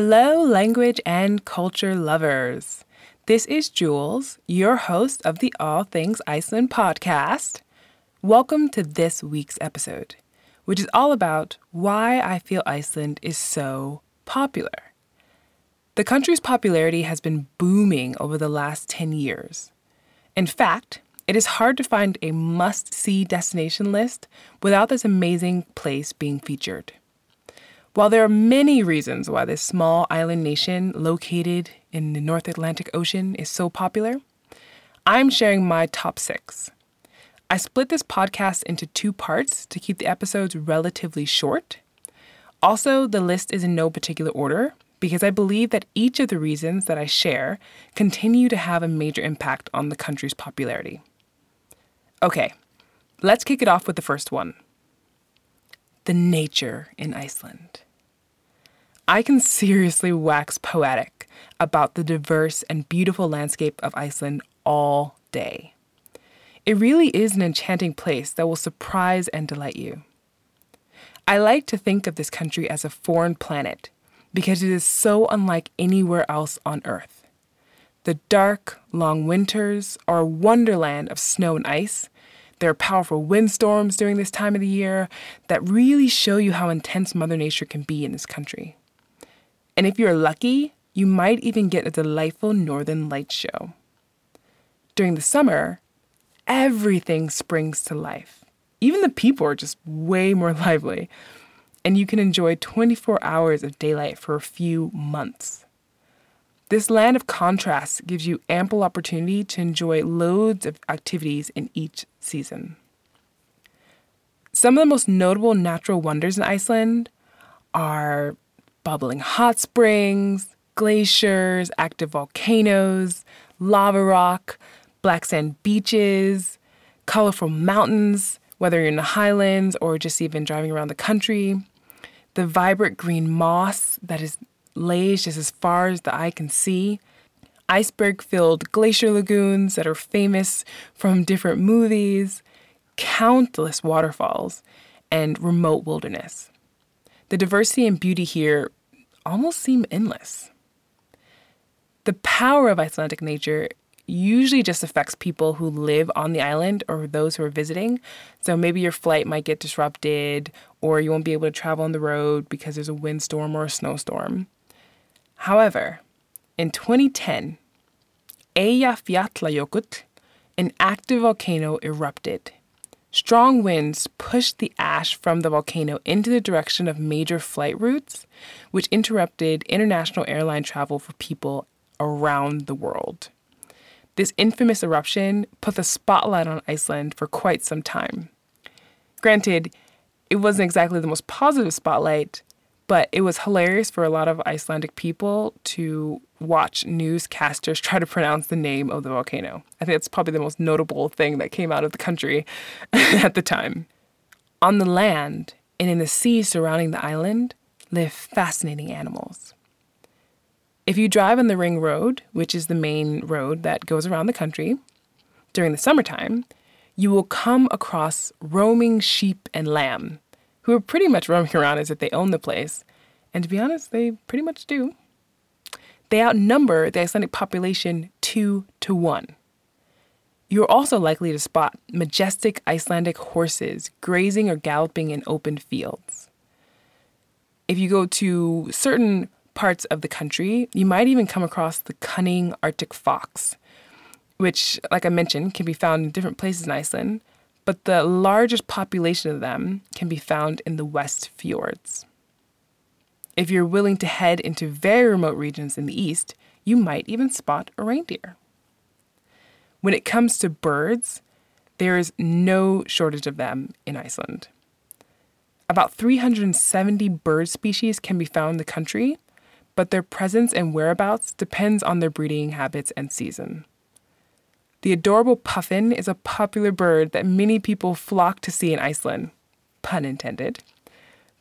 Hello, language and culture lovers. This is Jules, your host of the All Things Iceland podcast. Welcome to this week's episode, which is all about why I feel Iceland is so popular. The country's popularity has been booming over the last 10 years. In fact, it is hard to find a must see destination list without this amazing place being featured. While there are many reasons why this small island nation located in the North Atlantic Ocean is so popular, I'm sharing my top six. I split this podcast into two parts to keep the episodes relatively short. Also, the list is in no particular order because I believe that each of the reasons that I share continue to have a major impact on the country's popularity. Okay, let's kick it off with the first one the nature in Iceland. I can seriously wax poetic about the diverse and beautiful landscape of Iceland all day. It really is an enchanting place that will surprise and delight you. I like to think of this country as a foreign planet because it is so unlike anywhere else on Earth. The dark, long winters are a wonderland of snow and ice. There are powerful windstorms during this time of the year that really show you how intense Mother Nature can be in this country. And if you're lucky, you might even get a delightful northern light show. During the summer, everything springs to life. Even the people are just way more lively. And you can enjoy 24 hours of daylight for a few months. This land of contrasts gives you ample opportunity to enjoy loads of activities in each season. Some of the most notable natural wonders in Iceland are bubbling hot springs, glaciers, active volcanoes, lava rock, black sand beaches, colorful mountains, whether you're in the highlands or just even driving around the country, the vibrant green moss that is lays just as far as the eye can see, iceberg filled glacier lagoons that are famous from different movies, countless waterfalls, and remote wilderness. The diversity and beauty here almost seem endless. The power of Icelandic nature usually just affects people who live on the island or those who are visiting. So maybe your flight might get disrupted or you won't be able to travel on the road because there's a windstorm or a snowstorm. However, in 2010, Eyjafjallajökull, an active volcano, erupted. Strong winds pushed the ash from the volcano into the direction of major flight routes, which interrupted international airline travel for people around the world. This infamous eruption put the spotlight on Iceland for quite some time. Granted, it wasn't exactly the most positive spotlight, but it was hilarious for a lot of Icelandic people to watch newscasters try to pronounce the name of the volcano. I think that's probably the most notable thing that came out of the country at the time. On the land and in the sea surrounding the island live fascinating animals. If you drive on the Ring Road, which is the main road that goes around the country, during the summertime, you will come across roaming sheep and lamb who are pretty much roaming around as if they own the place. And to be honest, they pretty much do. They outnumber the Icelandic population two to one. You're also likely to spot majestic Icelandic horses grazing or galloping in open fields. If you go to certain parts of the country, you might even come across the cunning Arctic fox, which, like I mentioned, can be found in different places in Iceland, but the largest population of them can be found in the West Fjords. If you're willing to head into very remote regions in the east, you might even spot a reindeer. When it comes to birds, there is no shortage of them in Iceland. About 370 bird species can be found in the country, but their presence and whereabouts depends on their breeding habits and season. The adorable puffin is a popular bird that many people flock to see in Iceland, pun intended.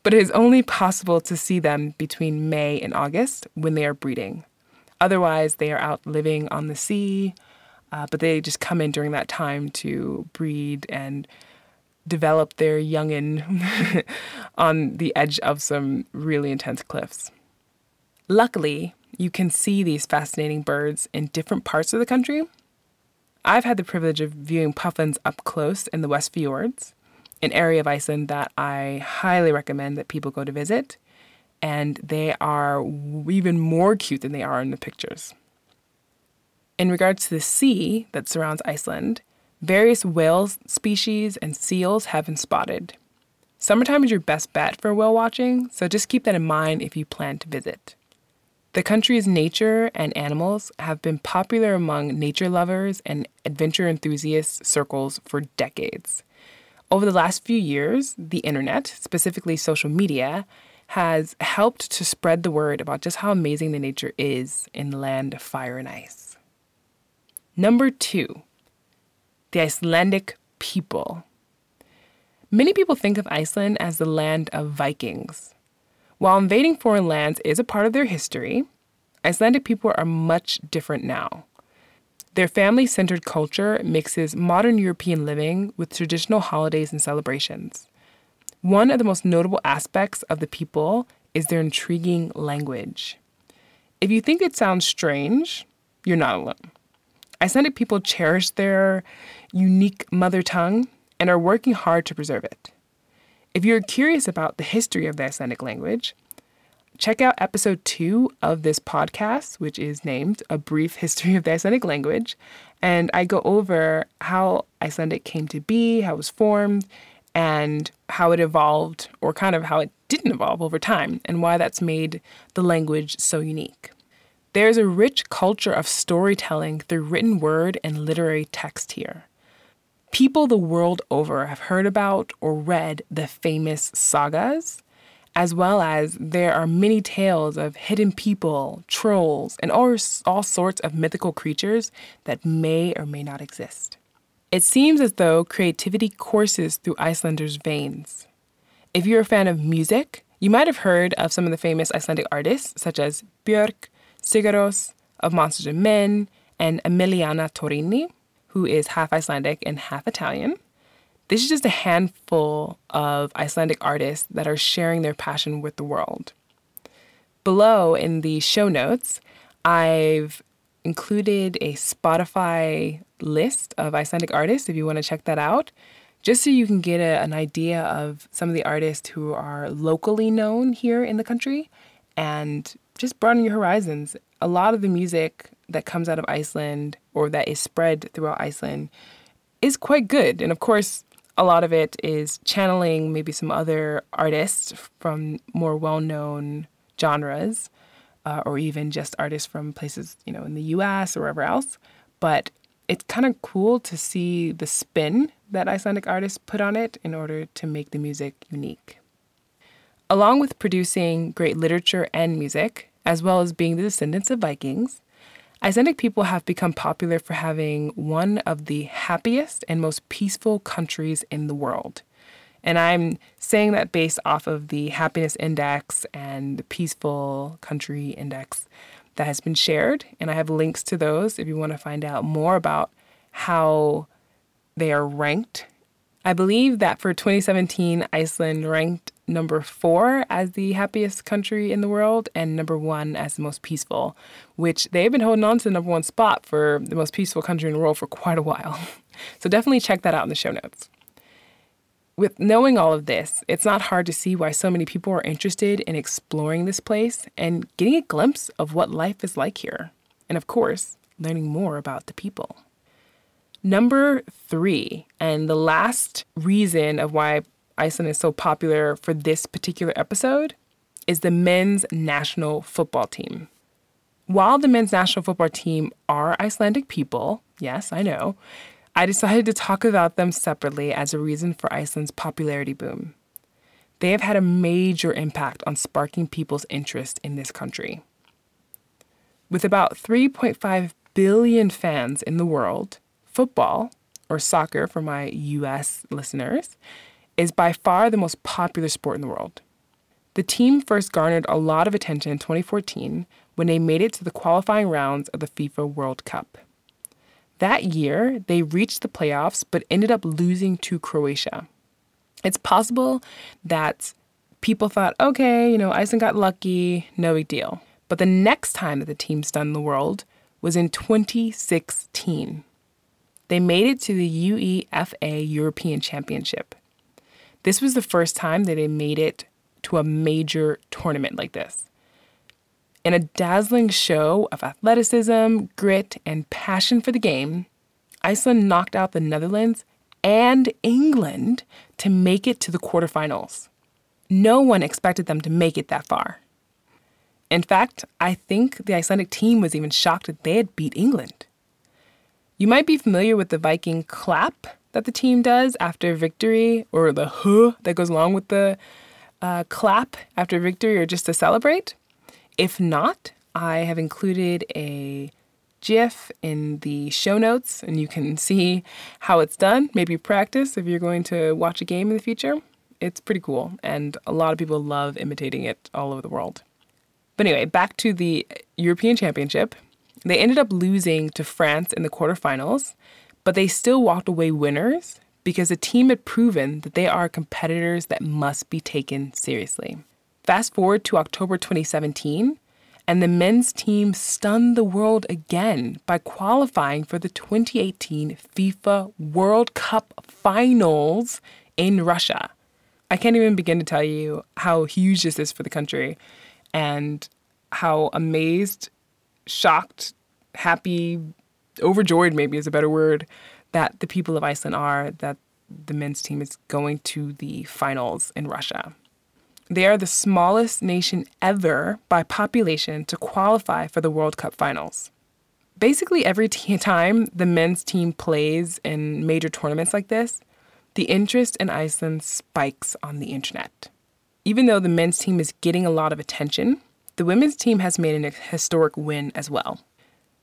But it is only possible to see them between May and August when they are breeding. Otherwise, they are out living on the sea, uh, but they just come in during that time to breed and develop their youngin on the edge of some really intense cliffs. Luckily, you can see these fascinating birds in different parts of the country. I've had the privilege of viewing puffins up close in the West Fjords, an area of Iceland that I highly recommend that people go to visit. And they are even more cute than they are in the pictures. In regards to the sea that surrounds Iceland, various whale species and seals have been spotted. Summertime is your best bet for whale watching, so just keep that in mind if you plan to visit. The country's nature and animals have been popular among nature lovers and adventure enthusiasts circles for decades. Over the last few years, the internet, specifically social media, has helped to spread the word about just how amazing the nature is in land of fire and ice. Number two, the Icelandic people. Many people think of Iceland as the land of Vikings. While invading foreign lands is a part of their history, Icelandic people are much different now. Their family centered culture mixes modern European living with traditional holidays and celebrations. One of the most notable aspects of the people is their intriguing language. If you think it sounds strange, you're not alone. Icelandic people cherish their unique mother tongue and are working hard to preserve it. If you're curious about the history of the Icelandic language, check out episode two of this podcast, which is named A Brief History of the Icelandic Language. And I go over how Icelandic came to be, how it was formed, and how it evolved, or kind of how it didn't evolve over time, and why that's made the language so unique. There's a rich culture of storytelling through written word and literary text here. People the world over have heard about or read the famous sagas as well as there are many tales of hidden people, trolls, and all, all sorts of mythical creatures that may or may not exist. It seems as though creativity courses through Icelanders' veins. If you're a fan of music, you might have heard of some of the famous Icelandic artists, such as Björk, Sigur Rós of Monsters and Men, and Emiliana Torrini, who is half Icelandic and half Italian. This is just a handful of Icelandic artists that are sharing their passion with the world. Below in the show notes, I've included a Spotify list of Icelandic artists if you want to check that out, just so you can get a, an idea of some of the artists who are locally known here in the country and just broaden your horizons. A lot of the music that comes out of Iceland or that is spread throughout Iceland is quite good. And of course, a lot of it is channeling maybe some other artists from more well-known genres uh, or even just artists from places you know in the us or wherever else but it's kind of cool to see the spin that icelandic artists put on it in order to make the music unique along with producing great literature and music as well as being the descendants of vikings Icelandic people have become popular for having one of the happiest and most peaceful countries in the world. And I'm saying that based off of the happiness index and the peaceful country index that has been shared. And I have links to those if you want to find out more about how they are ranked. I believe that for 2017, Iceland ranked number four as the happiest country in the world and number one as the most peaceful, which they've been holding on to the number one spot for the most peaceful country in the world for quite a while. So definitely check that out in the show notes. With knowing all of this, it's not hard to see why so many people are interested in exploring this place and getting a glimpse of what life is like here. And of course, learning more about the people. Number three, and the last reason of why Iceland is so popular for this particular episode is the men's national football team. While the men's national football team are Icelandic people, yes, I know, I decided to talk about them separately as a reason for Iceland's popularity boom. They have had a major impact on sparking people's interest in this country. With about 3.5 billion fans in the world, football, or soccer for my US listeners, is by far the most popular sport in the world. The team first garnered a lot of attention in 2014 when they made it to the qualifying rounds of the FIFA World Cup. That year, they reached the playoffs but ended up losing to Croatia. It's possible that people thought, okay, you know, Iceland got lucky, no big deal. But the next time that the team stunned the world was in 2016. They made it to the UEFA European Championship. This was the first time that they made it to a major tournament like this. In a dazzling show of athleticism, grit, and passion for the game, Iceland knocked out the Netherlands and England to make it to the quarterfinals. No one expected them to make it that far. In fact, I think the Icelandic team was even shocked that they had beat England. You might be familiar with the Viking clap that the team does after victory, or the huh that goes along with the uh, clap after victory, or just to celebrate. If not, I have included a GIF in the show notes, and you can see how it's done. Maybe practice if you're going to watch a game in the future. It's pretty cool, and a lot of people love imitating it all over the world. But anyway, back to the European Championship. They ended up losing to France in the quarterfinals, but they still walked away winners because the team had proven that they are competitors that must be taken seriously. Fast forward to October 2017, and the men's team stunned the world again by qualifying for the 2018 FIFA World Cup finals in Russia. I can't even begin to tell you how huge this is for the country and how amazed, shocked, happy, overjoyed maybe is a better word that the people of Iceland are that the men's team is going to the finals in Russia. They are the smallest nation ever by population to qualify for the World Cup finals. Basically, every t- time the men's team plays in major tournaments like this, the interest in Iceland spikes on the internet. Even though the men's team is getting a lot of attention, the women's team has made an historic win as well.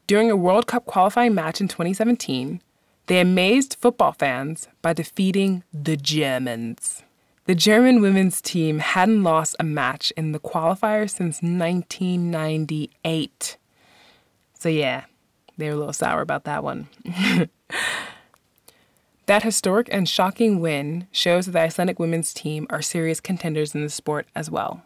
During a World Cup qualifying match in 2017, they amazed football fans by defeating the Germans. The German women's team hadn't lost a match in the qualifier since 1998. So, yeah, they were a little sour about that one. that historic and shocking win shows that the Icelandic women's team are serious contenders in the sport as well.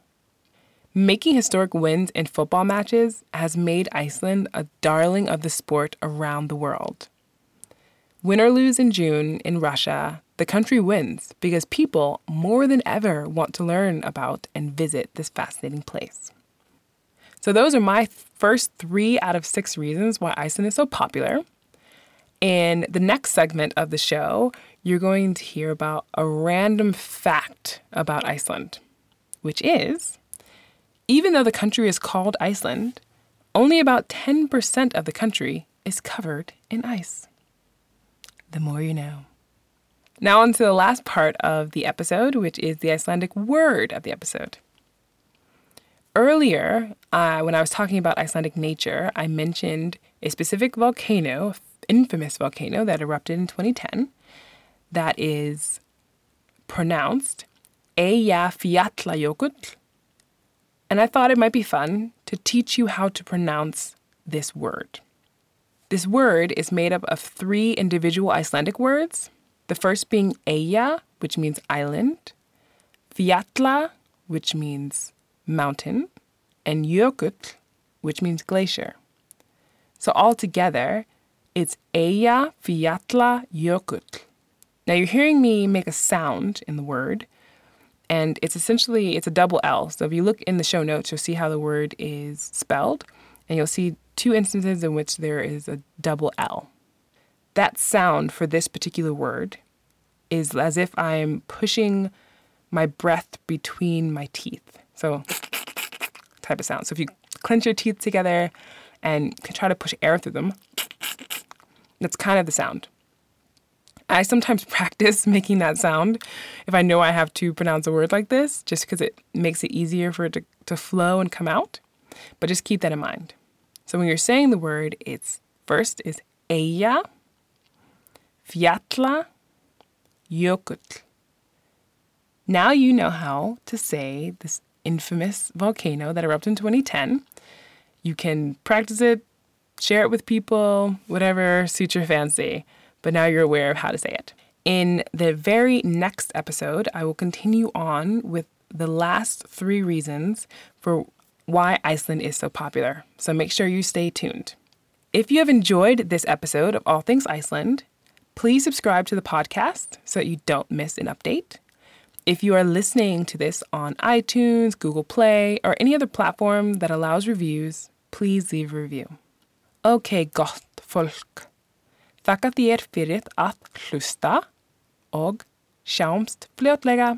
Making historic wins in football matches has made Iceland a darling of the sport around the world. Win or lose in June in Russia, the country wins because people more than ever want to learn about and visit this fascinating place. So, those are my first three out of six reasons why Iceland is so popular. In the next segment of the show, you're going to hear about a random fact about Iceland, which is even though the country is called Iceland, only about 10% of the country is covered in ice. The more you know. Now, on to the last part of the episode, which is the Icelandic word of the episode. Earlier, uh, when I was talking about Icelandic nature, I mentioned a specific volcano, infamous volcano that erupted in 2010, that is pronounced Eyjafjallajökull. And I thought it might be fun to teach you how to pronounce this word. This word is made up of three individual Icelandic words the first being Eyja, which means island, Fjalla, which means mountain, and Jökull, which means glacier. So altogether, it's Eyja Fjalla Jökull. Now you're hearing me make a sound in the word, and it's essentially it's a double L. So if you look in the show notes, you'll see how the word is spelled, and you'll see two instances in which there is a double L that sound for this particular word is as if I'm pushing my breath between my teeth. So, type of sound. So, if you clench your teeth together and try to push air through them, that's kind of the sound. I sometimes practice making that sound if I know I have to pronounce a word like this, just because it makes it easier for it to, to flow and come out. But just keep that in mind. So when you're saying the word, it's first is Eyja, Fjalla Jökull. Now you know how to say this infamous volcano that erupted in 2010. You can practice it, share it with people, whatever suits your fancy, but now you're aware of how to say it. In the very next episode, I will continue on with the last three reasons for why Iceland is so popular, so make sure you stay tuned. If you have enjoyed this episode of All Things Iceland, please subscribe to the podcast so that you don't miss an update. If you are listening to this on iTunes, Google Play, or any other platform that allows reviews, please leave a review. Ok, gott fólk. Þakka þér fyrir að hlusta og sjáumst fljótlega.